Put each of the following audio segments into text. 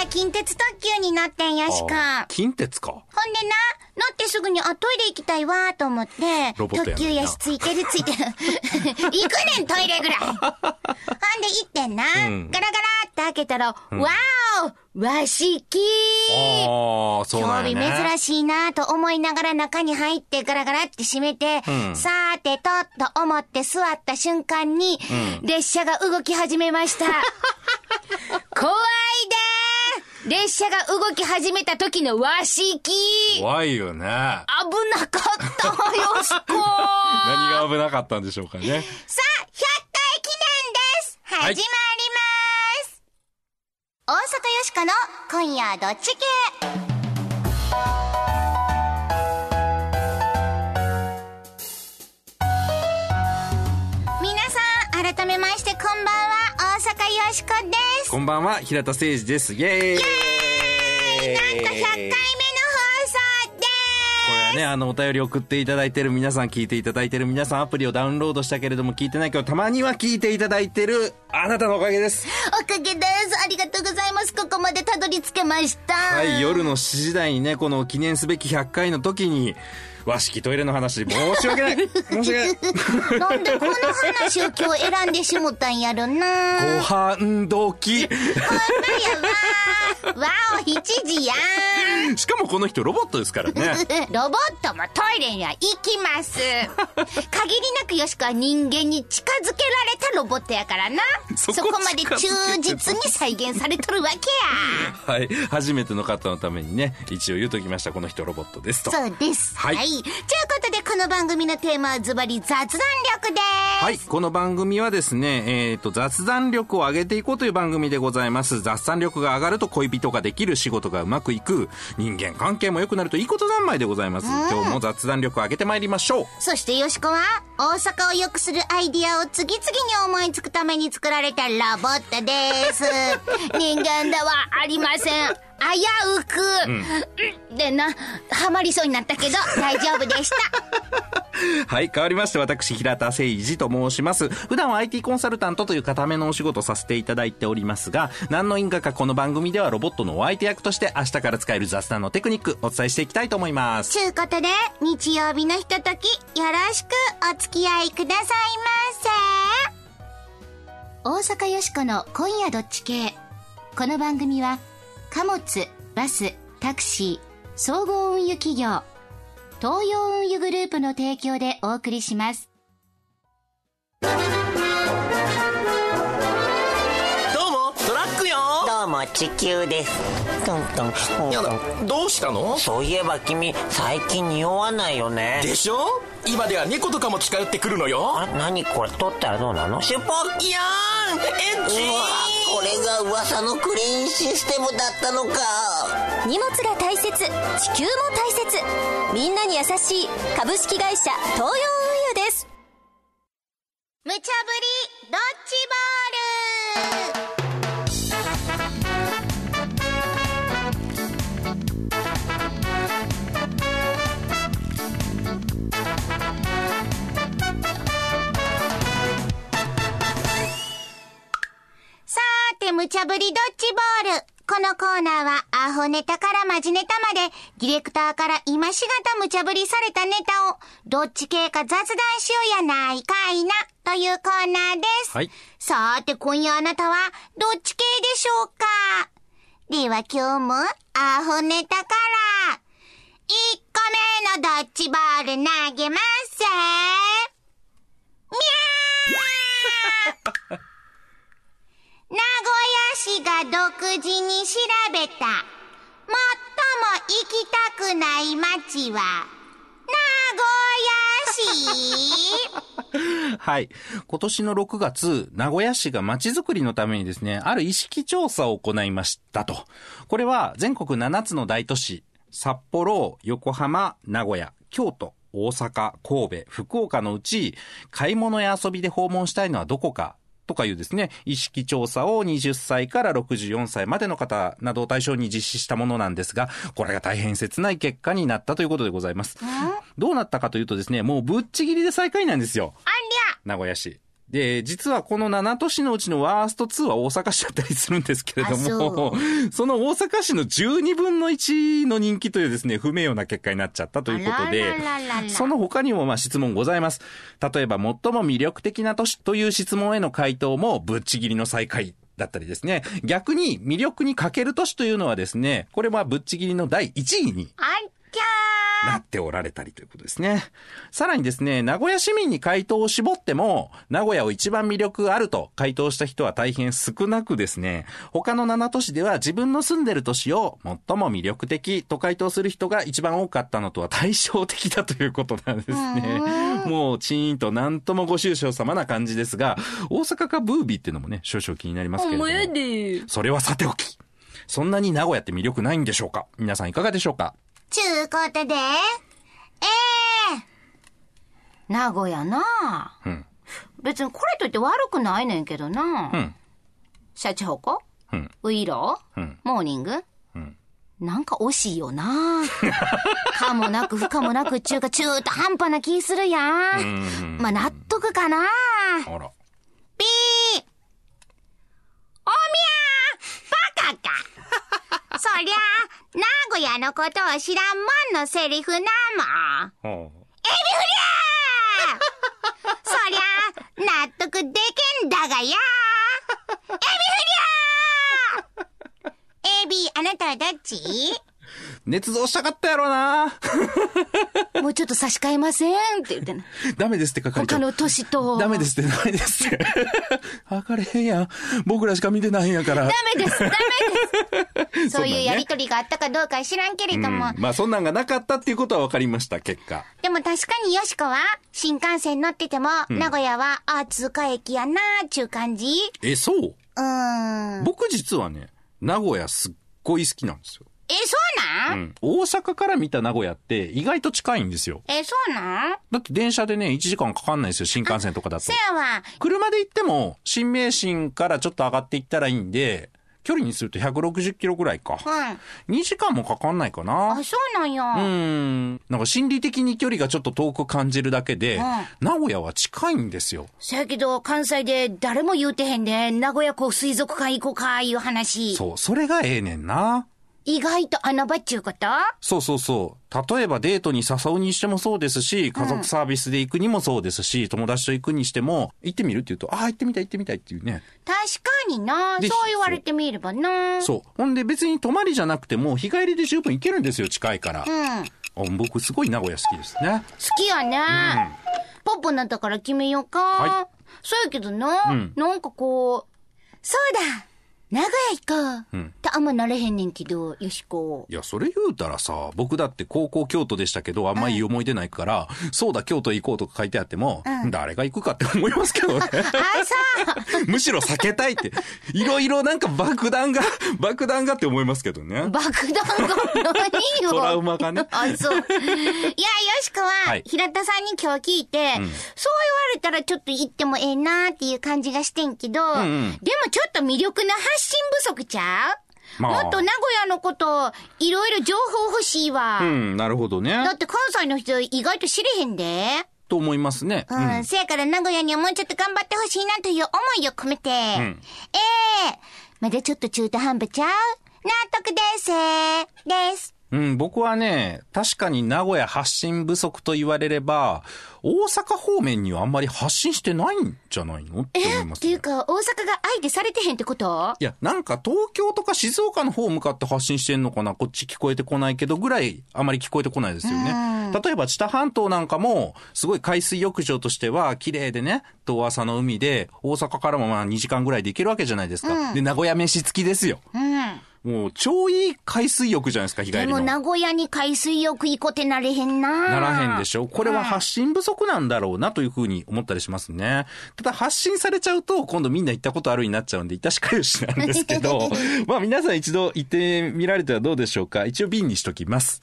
間近鉄特急に乗ってんよしくん。あー近鉄か。ほんでな、乗ってすぐに、あ、トイレ行きたいわーと思って、特急やしついてるついてる。行くねん、トイレぐらい。ほんで行ってんな、んガラガラって開けたら、わーお和式ああ、そうなん興味やね。珍しいなと思いながら中に入ってガラガラって閉めて、うんさーてとと思って座った瞬間に、列車が動き始めました。怖いでー列車が動き始めた時の和式怖いよね。危なかったわよしこ。何が危なかったんでしょうかね。さあ、100回記念です。始まります、大阪よしこの今夜どっち系。皆さん、改めましてこんばんは、大阪よしこです。こんばんは、平田誠二です。イェーイなんか100回目の放送でこれはね、あの、お便り送っていただいてる皆さん、聞いていただいてる皆さん、アプリをダウンロードしたけれども聞いてないけど、たまには聞いていただいてる、あなたのおかげです。おかげです。ありがとうございます。ここまでたどり着けました。はい、夜の7時台にね、この記念すべき100回の時に、和式トイレの話、申し訳ない申し訳ない なんでこの話を今日選んでしもたんやろな。ご飯時ほんまやわ。わお、7時やん。しかもこの人ロボットですからね。ロボットもトイレには行きます。限りなくよしくは人間に近づけられたロボットやからな。そこまで忠実に再現されとるわけや。はい。初めての方のためにね、一応言うときました。この人ロボットですと。そうです。はいということで、この番組のテーマはズバリ雑談力です。はい。この番組はですね、えっ、と、雑談力を上げていこうという番組でございます。雑談力が上がると恋人ができる、仕事がうまくいく、人間関係も良くなるといいこと三昧でございます。今日も雑談力を上げてまいりましょう。そしてよしこは、大阪を良くするアイディアを次々に思いつくために作られたロボットです。人間ではありません。危うく、うんでな、ハマりそうになったけど、大丈夫でした。はい。変わりまして、私、平田誠二と申します。普段は IT コンサルタントという固めのお仕事をさせていただいておりますが、何の因果かこの番組ではロボットのお相手役として明日から使える雑談のテクニックお伝えしていきたいと思います。ちゅうことで、日曜日のひととき、よろしくお付き合いくださいませ。大阪よしこの今夜どっち系。この番組は、貨物、バス、タクシー、総合運輸企業、東洋運輸グループの提供でお送りします。も地球です。トントントンどうしたの？そういえば君最近匂わないよね。でしょ？今では猫とかも近寄ってくるのよ。あ何これ取ったらどうなの？シュポッいやーんエッチこれが噂のクリーンシステムだったのか。荷物が大切地球も大切。みんなに優しい株式会社東洋コーナーは、アホネタからマジネタまで、ディレクターから今しがた無茶ぶりされたネタを、どっち系か雑談しようやないかいな、というコーナーです。はい。さーて、今夜あなたは、どっち系でしょうか？では今日も、アホネタから、1個目のドッジボール投げますみゃー名古屋市独自に調べた、最も行きたくない街は、名古屋市 はい。今年の6月、名古屋市が街づくりのためにですね、ある意識調査を行いましたと。これは全国7つの大都市、札幌、横浜、名古屋、京都、大阪、神戸、福岡のうち、買い物や遊びで訪問したいのはどこかとかいうですね、意識調査を20歳から64歳までの方などを対象に実施したものなんですが、これが大変切ない結果になったということでございます。どうなったかというとですね、もうぶっちぎりで最下位なんですよ。ありゃ名古屋市。で、実はこの7都市のうちのワースト2は大阪市だったりするんですけれどあそも、その大阪市の12分の1の人気というですね、不名誉な結果になっちゃったということでその他にもまあ質問ございます。例えば、最も魅力的な都市という質問への回答もぶっちぎりの最下位。だったりですね。逆に魅力に欠ける都市というのはですね、これはぶっちぎりの第1位にあっちゃなっておられたりということですね。さらにですね、名古屋市民に回答を絞っても、名古屋を一番魅力あると回答した人は大変少なくですね、他の7都市では自分の住んでる都市を最も魅力的と回答する人が一番多かったのとは対照的だということなんですね。もうチーンとなんともご愁傷様な感じですが、大阪かブービーっていうのもね、少々気になりますけれども。で。それはさておき。そんなに名古屋って魅力ないんでしょうか？皆さんいかがでしょうか？ちゅうことで、ええ名古屋なうん。別にこれといって悪くないねんけどなうん。シャチホコうん。ウイロ？ーうん。モーニング？うん。なんか惜しいよな かもなく不可もなくっちゅうか中途半端な気するやん。まあ納得かなあら。ピーおみゃバカかそりゃ、名古屋のことを知らんもんのセリフなもん。はそりゃ、納得でけんだがや。エビフリャーエビ、あなたはどっち？捏造したかったやろな。もうちょっと差し替えませんって言ってな。ダメですって係長他の都市と。ダメですって、ダメですって。測れへんやん。僕らしか見てないんやから。ダメです、ダメです。そういうやりとりがあったかどうかは知らんけれども。うんまあそんなんがなかったっていうことは分かりました、結果。でも確かによしこは、新幹線乗ってても、名古屋は、あ、通過駅やな、ちゅう感じえ、そう？うーん。僕実はね、名古屋すっごい好きなんですよ。え、そうなん、うん。大阪から見た名古屋って意外と近いんですよ。え、そうなん？だって電車でね、1時間かかんないですよ、新幹線とかだとせ。やわ。車で行っても、新名神からちょっと上がっていったらいいんで、距離にすると160キロぐらいか。うん。2時間もかかんないかな。あ、そうなんや。うーん。なんか心理的に距離がちょっと遠く感じるだけで、うん名古屋は近いんですよ。せやけど、関西で誰も言うてへんで、名古屋港水族館行こうか、いう話。そう、それがええねんな。意外と穴場っちゅうこと？そうそうそう。例えばデートに誘うにしてもそうですし、家族サービスで行くにもそうですし、友達と行くにしても、行ってみるって言うと、ああ、行ってみたい行ってみたいっていうね。確かにな。そうで言われてみればな。そう。ほんで別に泊まりじゃなくても、日帰りで十分行けるんですよ、近いから。うん。僕すごい名古屋好きですね。きやね。ポップになったから決めようか。はそうやけどな、んなんかこう、そうだ名古屋行こう、うんってあんまなれへんねんけど、よしこ。いや、それ言うたらさ、僕だって高校京都でしたけど、あんまいい思い出ないから、そうだ、京都行こうとか書いてあっても、誰が行くかって思いますけどね。あ、そう むしろ避けたいって。いろいろなんか爆弾が、爆弾がって思いますけどね。爆弾が何よ。トラウマがね あ、そう。いや、よしこは、はい平田さんに今日聞いて、そう言われたらちょっと行ってもええなっていう感じがしてんけど、んうんでもちょっと魅力な発信不足ちゃう、まあもっと名古屋のこと、いろいろ情報欲しいわ。うん、なるほどねだ。って関西の人意外と知れへんで。と思いますね。う、うんん。せやから名古屋にはもうちょっと頑張ってほしいなという思いを込めて。んええまだちょっと中途半端ちゃう？納得です。です。うん、僕はね、確かに名古屋発信不足と言われれば、大阪方面にはあんまり発信してないんじゃないのって思います、ね。っていうか、大阪が相手されてへんってこと？いや、なんか東京とか静岡の方向かって発信してんのかなこっち聞こえてこないけどぐらい、あまり聞こえてこないですよね。例えば、知多半島なんかも、すごい海水浴場としては、綺麗でね、遠浅の海で、大阪からもまあ2時間ぐらいで行けるわけじゃないですか。で、名古屋飯付きですよ。うん。もう、超いい海水浴じゃないですか、日帰でもりの。名古屋に海水浴行こうってなれへんな。ならへんでしょこれは発信不足なんだろうなというふうに思ったりしますね。ただ発信されちゃうと今度みんな行ったことあるになっちゃうんで、致しかよしなんですけど、まあ皆さん一度行ってみられてはどうでしょうか一応瓶にしときます。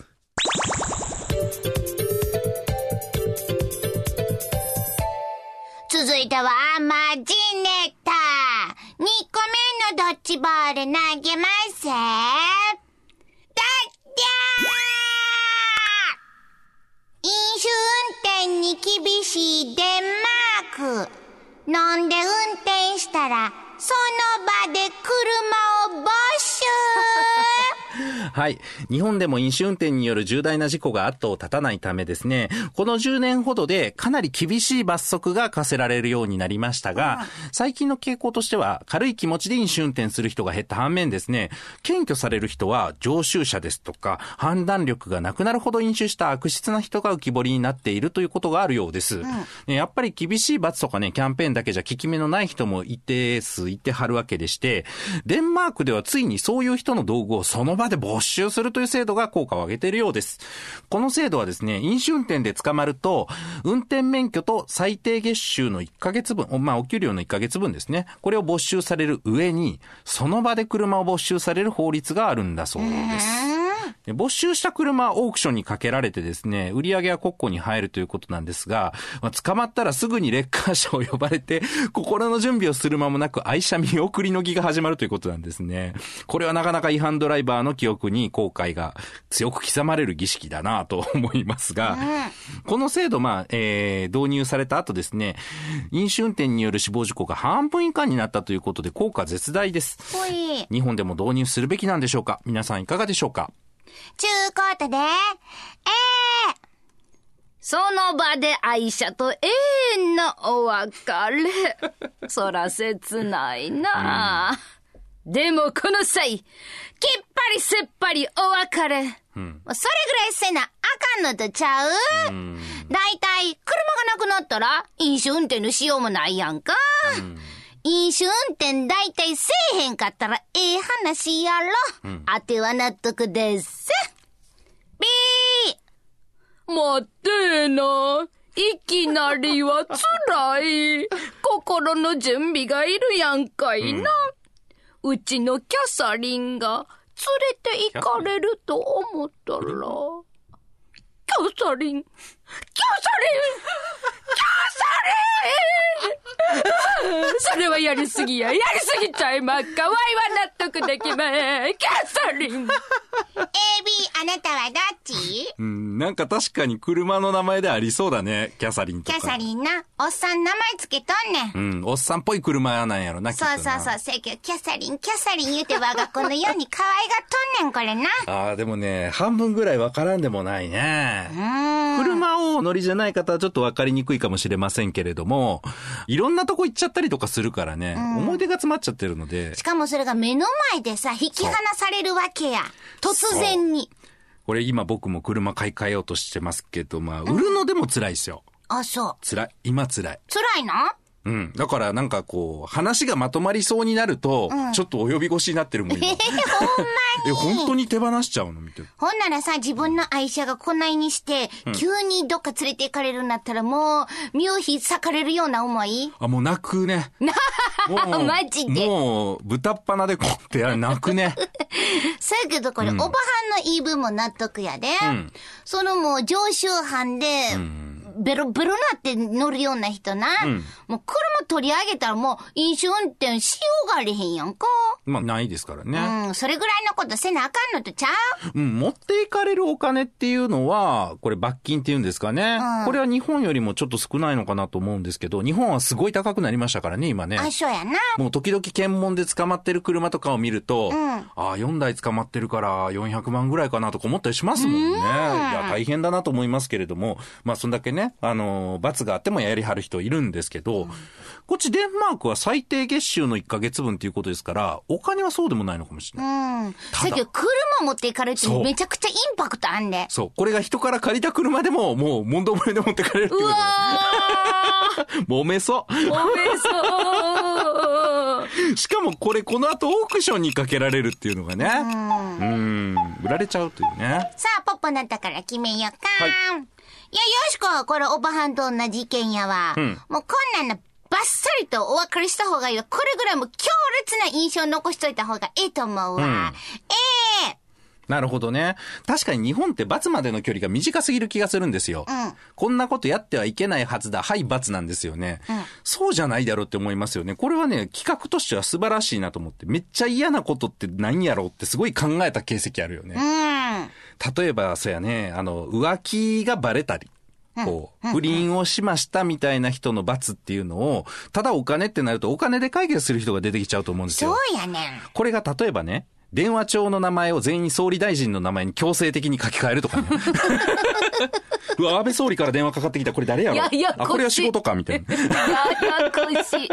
続いては、マジネタ。チボール投げます。だってー飲酒運転に厳しいデンマーク。飲んで運転したら、その場で車をボールはい。日本でも飲酒運転による重大な事故が後を絶たないためですね、この10年ほどでかなり厳しい罰則が課せられるようになりましたが、最近の傾向としては軽い気持ちで飲酒運転する人が減った反面ですね、検挙される人は常習者ですとか、判断力がなくなるほど飲酒した悪質な人が浮き彫りになっているということがあるようです。ねやっぱり厳しい罰とかね、キャンペーンだけじゃ効き目のない人も一定数いてはるわけでして、デンマークではついにそういう人の道具をその場で没収するという制度が効果を上げているようです。この制度はですね、飲酒運転で捕まると、運転免許と最低月収の1ヶ月分、まあお給料の1ヶ月分ですね、これを没収される上に、その場で車を没収される法律があるんだそうです。で没収した車はオークションにかけられてですね、売り上げは国庫に入るということなんですが、まあ、捕まったらすぐにレッカー車を呼ばれて、心の準備をする間もなく愛車見送りの儀が始まるということなんですね。これはなかなか違反ドライバーの記憶に後悔が強く刻まれる儀式だなと思いますが、この制度、まあ、えー導入された後ですね、飲酒運転による死亡事故が半分以下になったということで効果絶大です。日本でも導入するべきなんでしょうか？皆さんいかがでしょうか？ちゅうことで、ええその場で愛車と永遠のお別れ。そら切ないな。あ、でもこの際、きっぱりせっぱりお別れ。それぐらいせなあかんのとちゃう？だいたい車がなくなったら飲酒運転のしようもないやんか。飲酒運転だいたいせえへんかったらええ話やろ。あては納得です。ビー待ってえな。いきなりは辛い。心の準備がいるやんかいな。うちのキャサリンが連れて行かれると思ったら。キャサリンキャサリンキャサリンそれはやりすぎや。やりすぎちゃいまっか。わいは納得できまへん。キャサリン !AB、あなたはどっち？うん、なんか確かに車の名前でありそうだね。キャサリンとか。キャサリンな、おっさん名前つけとんねん。うん、おっさんっぽい車なんやろな、そなうそうそう、せやけど、キャサリン、キャサリン言うて我が子のように可愛がっとんねん、これな。ああ、でもね、半分ぐらいわからんでもないね。うん。車をお乗りじゃない方はちょっとわかりにくいかもしれませんけれども、いろんなとこ行っちゃったりとかするからね、思い出が詰まっちゃってるのでし、かもそれが目の前でさ、引き離されるわけや。突然に。これ今僕も車買い替えようとしてますけど、まあ、売るのでも辛いですよ。あ、そう。辛い。今辛い。辛いなうん。だからなんかこう、話がまとまりそうになると、ちょっと及び腰になってるもん今。え、ほんまえ、本当に手放しちゃうの？見て。ほんならさ、自分の愛車がこないにして、急にどっか連れて行かれるんだったらもう、身を引さかれるような思い？あ、もう泣くね。もうマジでもう、豚っ鼻でこうってや泣くね。そうやけどこれ、おばはんの言い分も納得やで。んそのもう常習犯で、ベロベロなって乗るような人な。もう車取り上げたらもう飲酒運転しようがありへんやんか。まあ、ないですからね。うん、それぐらいのことせなあかんのとちゃう？うん、持っていかれるお金っていうのは、これ罰金っていうんですかね。うんこれは日本よりもちょっと少ないのかなと思うんですけど、日本はすごい高くなりましたからね、今ね。あ、そうやな。もう時々検問で捕まってる車とかを見ると、んああ、4台捕まってるから400万ぐらいかなとか思ったりしますもんね。いや、大変だなと思いますけれども、まあそんだけね、あの、罰があってもやりはる人いるんですけど、こっちデンマークは最低月収の1ヶ月分っていうことですから、お金はそうでもないのかもしれない。うん。ただだけど、車持っていかれるってめちゃくちゃインパクトあんで。そう。これが人から借りた車でも、もう、問答漏れで持ってかれるっていうことあで 揉めそう。おめそう。しかもこれこの後オークションにかけられるっていうのがね。うん。売られちゃうというね。さあ、ポッポなったから決めようか。はいい、や、よしこはこれおばはんと同じ意見やわ。んもうこんなんのバッサリとお別れした方がいいわ。これぐらいもう強烈な印象残しといた方がいいと思うわ。んええなるほどね。確かに日本って罰までの距離が短すぎる気がするんですよ。うんこんなことやってはいけないはずだ。はい、罰なんですよね。そうじゃないだろうって思いますよね。これはね、企画としては素晴らしいなと思って、めっちゃ嫌なことって何やろうってすごい考えた形跡あるよね。うん。例えば、そうやね、あの、浮気がバレたり。こう、不倫をしましたみたいな人の罰っていうのを、ただお金ってなるとお金で解決する人が出てきちゃうと思うんですそよ。うやねん。これが例えばね、電話帳の名前を全員総理大臣の名前に強制的に書き換えるとかね。うわ、安倍総理から電話かかってきた。これ誰やろ？ややこあ、これは仕事かみたいな。ややこしい。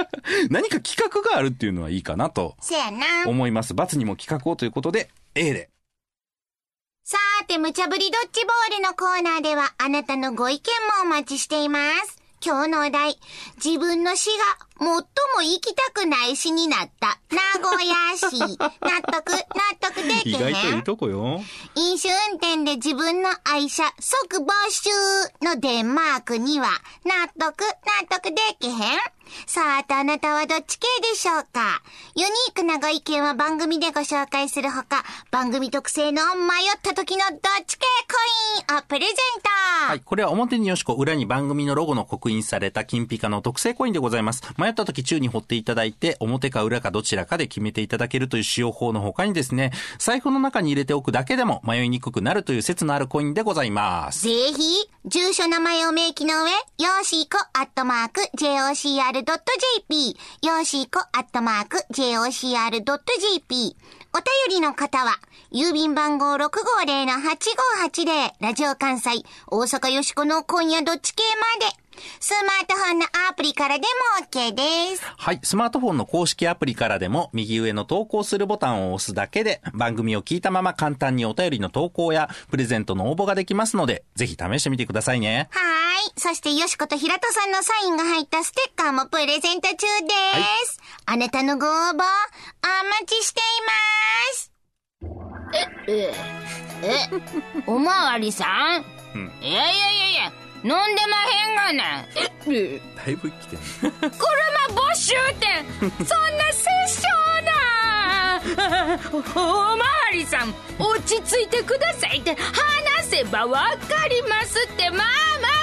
何か企画があるっていうのはいいかなとせやな。思います。罰にも企画をということで、A で。さーて、無茶ぶりドッジボールのコーナーでは、あなたのご意見もお待ちしています。今日のお題、自分の死が最も行きたくない市になった、名古屋市。納得、納得でき意へん外といいとこよ。飲酒運転で自分の愛車即没収のデンマークには納得、納得できへんさあ、あなたはどっち系でしょうかユニークなご意見は番組でご紹介するほか、番組特製の迷った時のどっち系コインをプレゼントはい。これは表によしこ、裏に番組のロゴの刻印された金ピカの特製コインでございます。迷った時宙に掘っていただいて、表か裏かどちらかで決めていただけるという使用法の他にですね、財布の中に入れておくだけでも迷いにくくなるという説のあるコインでございます。ぜひ、住所名前を明記の上、よーしーこアットマーク jocr.jp、よーしーこアットマーク jocr.jp。お便りの方は、郵便番号650-8580、ラジオ関西、大阪よしこの今夜どっち系まで。スマートフォンのアプリからでも OK です。はい。スマートフォンの公式アプリからでも、右上の投稿するボタンを押すだけで、番組を聞いたまま簡単にお便りの投稿や、プレゼントの応募ができますので、ぜひ試してみてくださいね。はーい。そして、よしことひらとさんのサインが入ったステッカーもプレゼント中です。あなたのご応募、お待ちしています。え、おまわりさん、いやいやいやいや、飲んでまへんがな。え、だいぶ生きてる。車没収店そんな殺傷だおおまわりさん落ち着いてくださいって話せばわかりますってまあまあ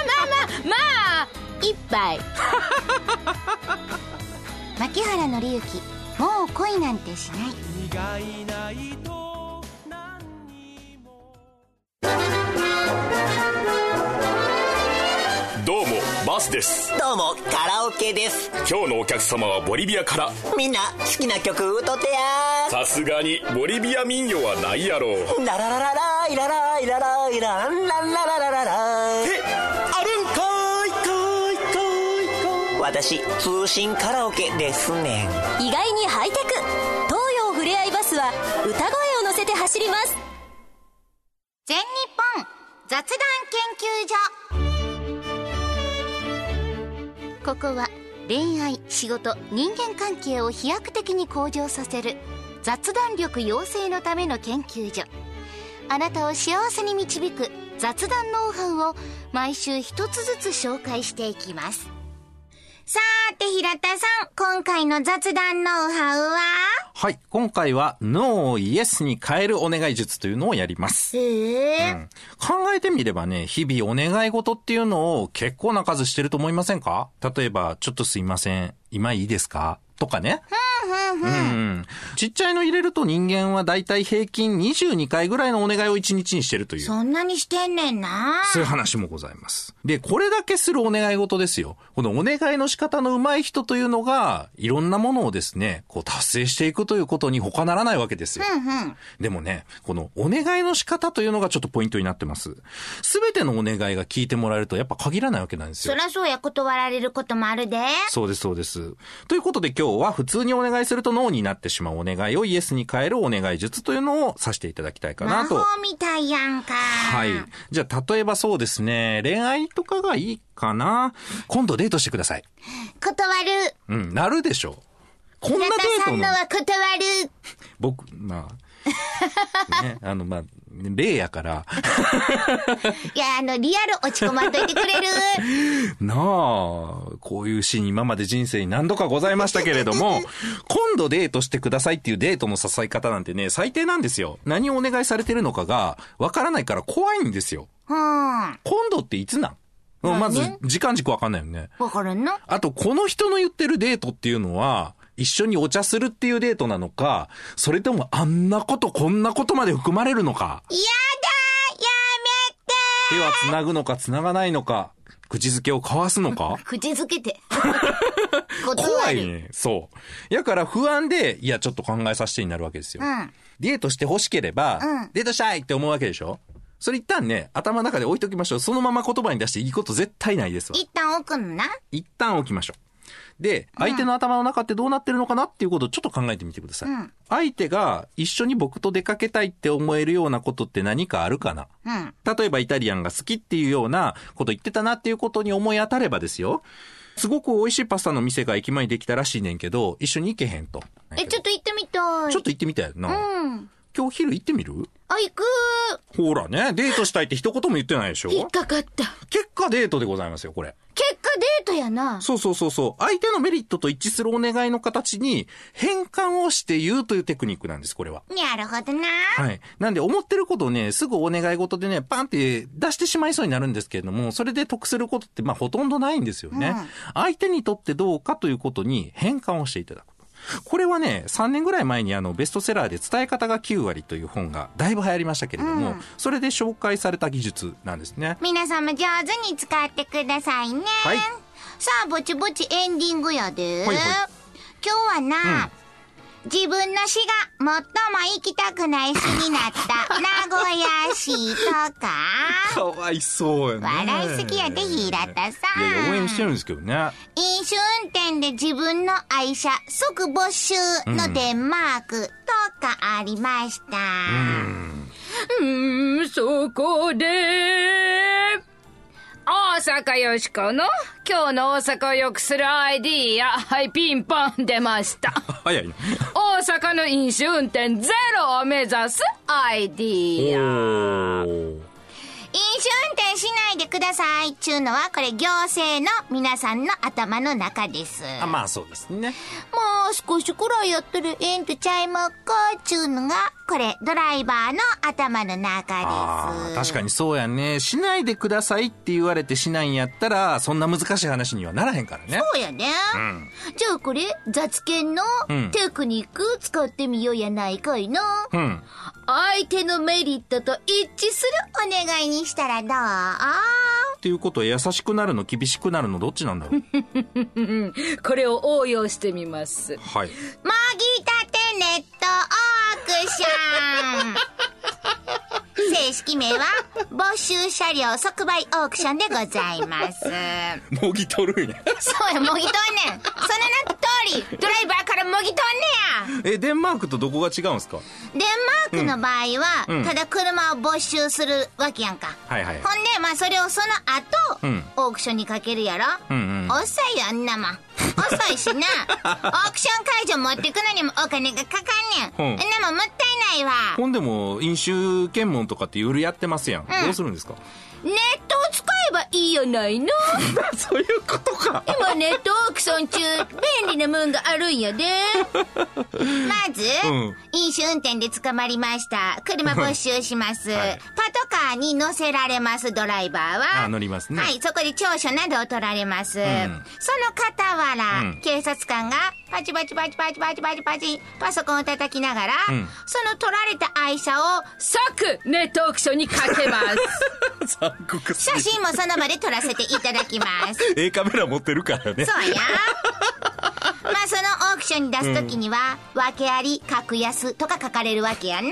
まあまあまあ一杯 牧原紀之、もう恋なんてしない。どうもバスです。どうもカラオケです。今日のお客様はボリビアから。みんな好きな曲歌ってやさすがにボリビア民謡はないやろう。ララララライラライラライランランラララララえあるんかーいかーいかーいかーい私通信カラオケですねん意外にハイテク東洋ふれあいバスは歌声を乗せて走ります全日本雑談研究所ここは恋愛仕事人間関係を飛躍的に向上させる雑談力養成のための研究所。あなたを幸せに導く雑談ノウハウを毎週一つずつ紹介していきます。さーて平田さん今回の雑談ノウハウは？はい。今回は、ノーをイエスに変えるお願い術というのをやります。へえ、うん考えてみればね、日々お願い事っていうのを結構な数してると思いませんか？例えば、ちょっとすいません。今いいですか？とかね。うん。ちっちゃいの入れると人間はだいたい平均22回ぐらいのお願いを1日にしてるという。そんなにしてんねんなそういう話もございます。で、これだけするお願い事ですよ。このお願いの仕方の上手い人というのが、いろんなものをですね、こう達成していくということに他ならないわけですよ。でもね、このお願いの仕方というのがちょっとポイントになってます。すべてのお願いが聞いてもらえるとやっぱ限らないわけなんですよ。そりゃそうや断られることもあるでそうです、そうです。ということで今日は普通にお願いするとノーになってしまうお願いをイエスに変えるお願い術というのをさせていただきたいか魔なと。法みたいやんかはい。じゃあ、例えばそうですね、恋愛とかがいいかな。今度デートしてください。断るうん、なるでしょう。こんな平デートの田さんの、は断る僕、まあ、ね、あの、まあ、例やから、いやあのリアル落ち込まんといてくれる なあ、こういうシーン今まで人生に何度かございましたけれども、今度デートしてくださいっていうデートの誘い方なんてね、最低なんですよ。何をお願いされてるのかが、わからないから怖いんですよ。うんわ今度っていつなん？まず、時間軸わかんないよね。かるんのあと、この人の言ってるデートっていうのは、一緒にお茶するっていうデートなのか、それともあんなことこんなことまで含まれるのか、やだや手は繋ぐのか繋がないのか、口づけを交わすのか？口づけて。怖いね。そう。やから不安で、いや、ちょっと考えさせてになるわけですよ。うん。デートして欲しければ、うんデートしたいって思うわけでしょ？それ一旦ね、頭の中で置いときましょう。そのまま言葉に出していいこと絶対ないですわ。一旦置くのな。一旦置きましょう。で、相手の頭の中ってどうなってるのかなっていうことをちょっと考えてみてください。うん相手が一緒に僕と出かけたいって思えるようなことって何かあるかな？うん。例えばイタリアンが好きっていうようなこと言ってたなっていうことに思い当たればですよ。すごく美味しいパスタの店が駅前にできたらしいねんけど、一緒に行けへんと。え、ちょっと行ってみたい。ちょっと行ってみたいな。うん。今日昼行ってみる？あ、行くほらね、デートしたいって一言も言ってないでしょ？引っかかった。結果デートでございますよ、これ。結果デートやな。そうそうそうそう。相手のメリットと一致するお願いの形に変換をして言うというテクニックなんです、これは。なるほどな。はい。なんで思ってることをね、すぐお願い事でね、パンって出してしまいそうになるんですけれども、それで得することってまあほとんどないんですよね。うん相手にとってどうかということに変換をしていただく。これはね、3年ぐらい前にあの、ベストセラーで伝え方が9割という本がだいぶ流行りましたけれども、うんそれで紹介された技術なんですね。皆さんも上手に使ってくださいね。はいさあ、ぼちぼちエンディングやで。はいはい今日はな、自分の市が最も行きたくない市になった名古屋市とか、かわいそうやね。笑いすぎやで、平田さん。いやいや、応援してるんですけどね。飲酒運転で自分の愛車即没収のデンマークとかありました。うーん、そこで、大阪よしこの今日の大阪を良くするアイディア、はい、ピンポン出ました。早いね。大阪の飲酒運転ゼロを目指すアイディア。飲酒運転しないでください。ちゅうのは、これ行政の皆さんの頭の中です。あ、まあそうですね。もう少しくらいやったらええんとちゃいまっか、ちゅうのが、これ、ドライバーの頭の中です。ああ、確かにそうやね。しないでくださいって言われてしないんやったら、そんな難しい話にはならへんからね。そうやね。んじゃあこれ、雑研のうんテクニック使ってみようやないかいな。うん。相手のメリットと一致するお願いにしたらどう？っていうことは優しくなるの、厳しくなるの、どっちなんだろう？これを応用してみます。はい。も ぎたてネットオークション正式名は、募集車両即売オークションでございます。もぎ取るんや。そうや、もぎとんねん。その名の通り、ドライバーからもぎとんねや。え、デンマークとどこが違うんですか？デンマークの場合は、うんただ車を没収するわけやんか。はいはい。ほんで、まあそれをその後、うんオークションにかけるやろ？うんうん。遅いよ、あんなもん。遅いしな。オークション会場持ってくのにもお金がかかんねん。うんなもんもったいないわ。ほんでも、飲酒検問とかって夜やってますやん。どうするんですか？ネットを使えばいいやないの。そういうことか。今ネットオークション中、便利なもんがあるんやで。まず、うん飲酒運転で捕まりました。車没収します。はいパトカーに乗せられます、ドライバーは。あ乗りますねはい、そこで調書などを取られます。んその傍ら、うん警察官がパチパチパチパチパチパチパチパソコンを叩きながら、うんその取られた愛車を即ネットオークションにかけます。写真もその場で撮らせていただきます。A カメラ持ってるからね。そうや。まあそのオークションに出すときには、訳あり、格安とか書かれるわけやな。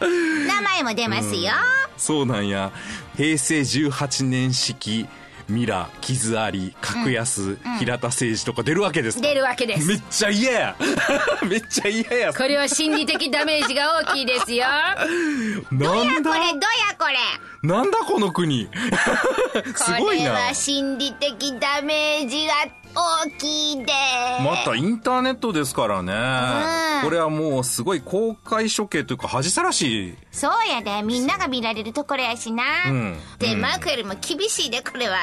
名前も出ますよ。そうなんや。平成18年式、ミラ、傷あり、格安、平田誠二とか出るわけですか出るわけですめ。っちゃ嫌や。めっちゃ嫌や。これは心理的ダメージが大きいですよ。なんだ？これ、どやこれ。なんだこの国。すごいなこれは。心理的ダメージは大きいで。またインターネットですからね。うんこれはもうすごい公開処刑というか恥さらしい。そうやで。みんなが見られるところやしな。うんデンマークよりも厳しいで、これは。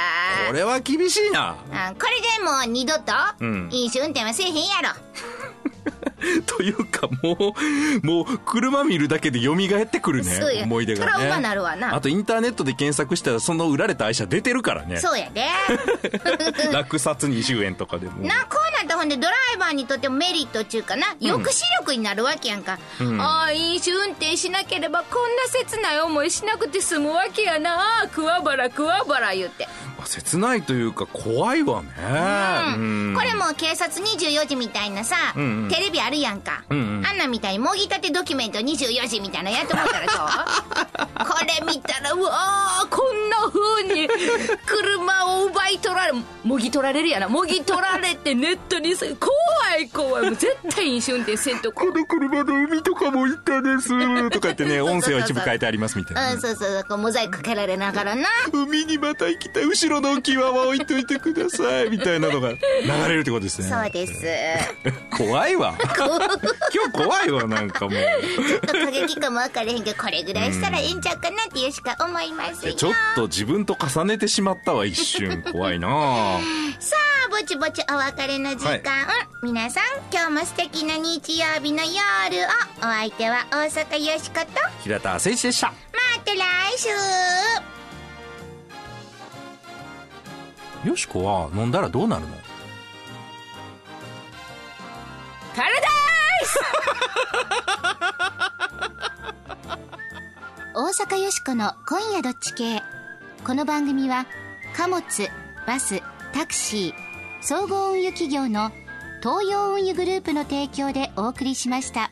これは厳しいな。うんこれでもう二度とうん飲酒運転はせえへんやろ。というかもう、もう車見るだけで蘇ってくるね思い出がね。トラウマなるわなあとインターネットで検索したらその売られた愛車出てるからね。そうやで。落札20円とかでも。な、こうなったらほんでドライバーにとってもメリットっていうかな、抑止力になるわけやんか。ああ、飲酒運転しなければこんな切ない思いしなくて済むわけやな。桑原桑原言って。切ないというか怖いわね。うんこれも警察24時みたいなさ、んうんテレビあるやんか、んうんあんなんみたいにもぎたてドキュメント24時みたいなのやってもらったらどう これ見たらうわああ、こんな風に車を奪い取られ、もぎ取られるやな。もぎ取られてネットにす、怖い怖い。もう絶対飲酒運転せんとこ。の車の海とかも行ったです。とか言ってね、音声は一部変えてありますみたいなね。うん、そうそうこうモザイクかけられながらな海にまた行きたい。後ろの浮き輪は置いといてください。みたいなのが流れるってことですね。そうです 怖いわ。今日怖いわ、なんかもう。ちょっと過激かも分からへんけどこれぐらいしたらええんちゃうかなっていうしか思いますよちょっと自分と重ねてしまったわ、一瞬。怖いなさあぼちぼちお別れの時間、はい皆さん今日も素敵な日曜日の夜をお相手は大阪よしこと平田誠一でした。また来週よしこは飲んだらどうなるの？パラダイス！大阪よしこの今夜どっち系。この番組は貨物バスタクシー総合運輸企業の東洋運輸グループの提供でお送りしました。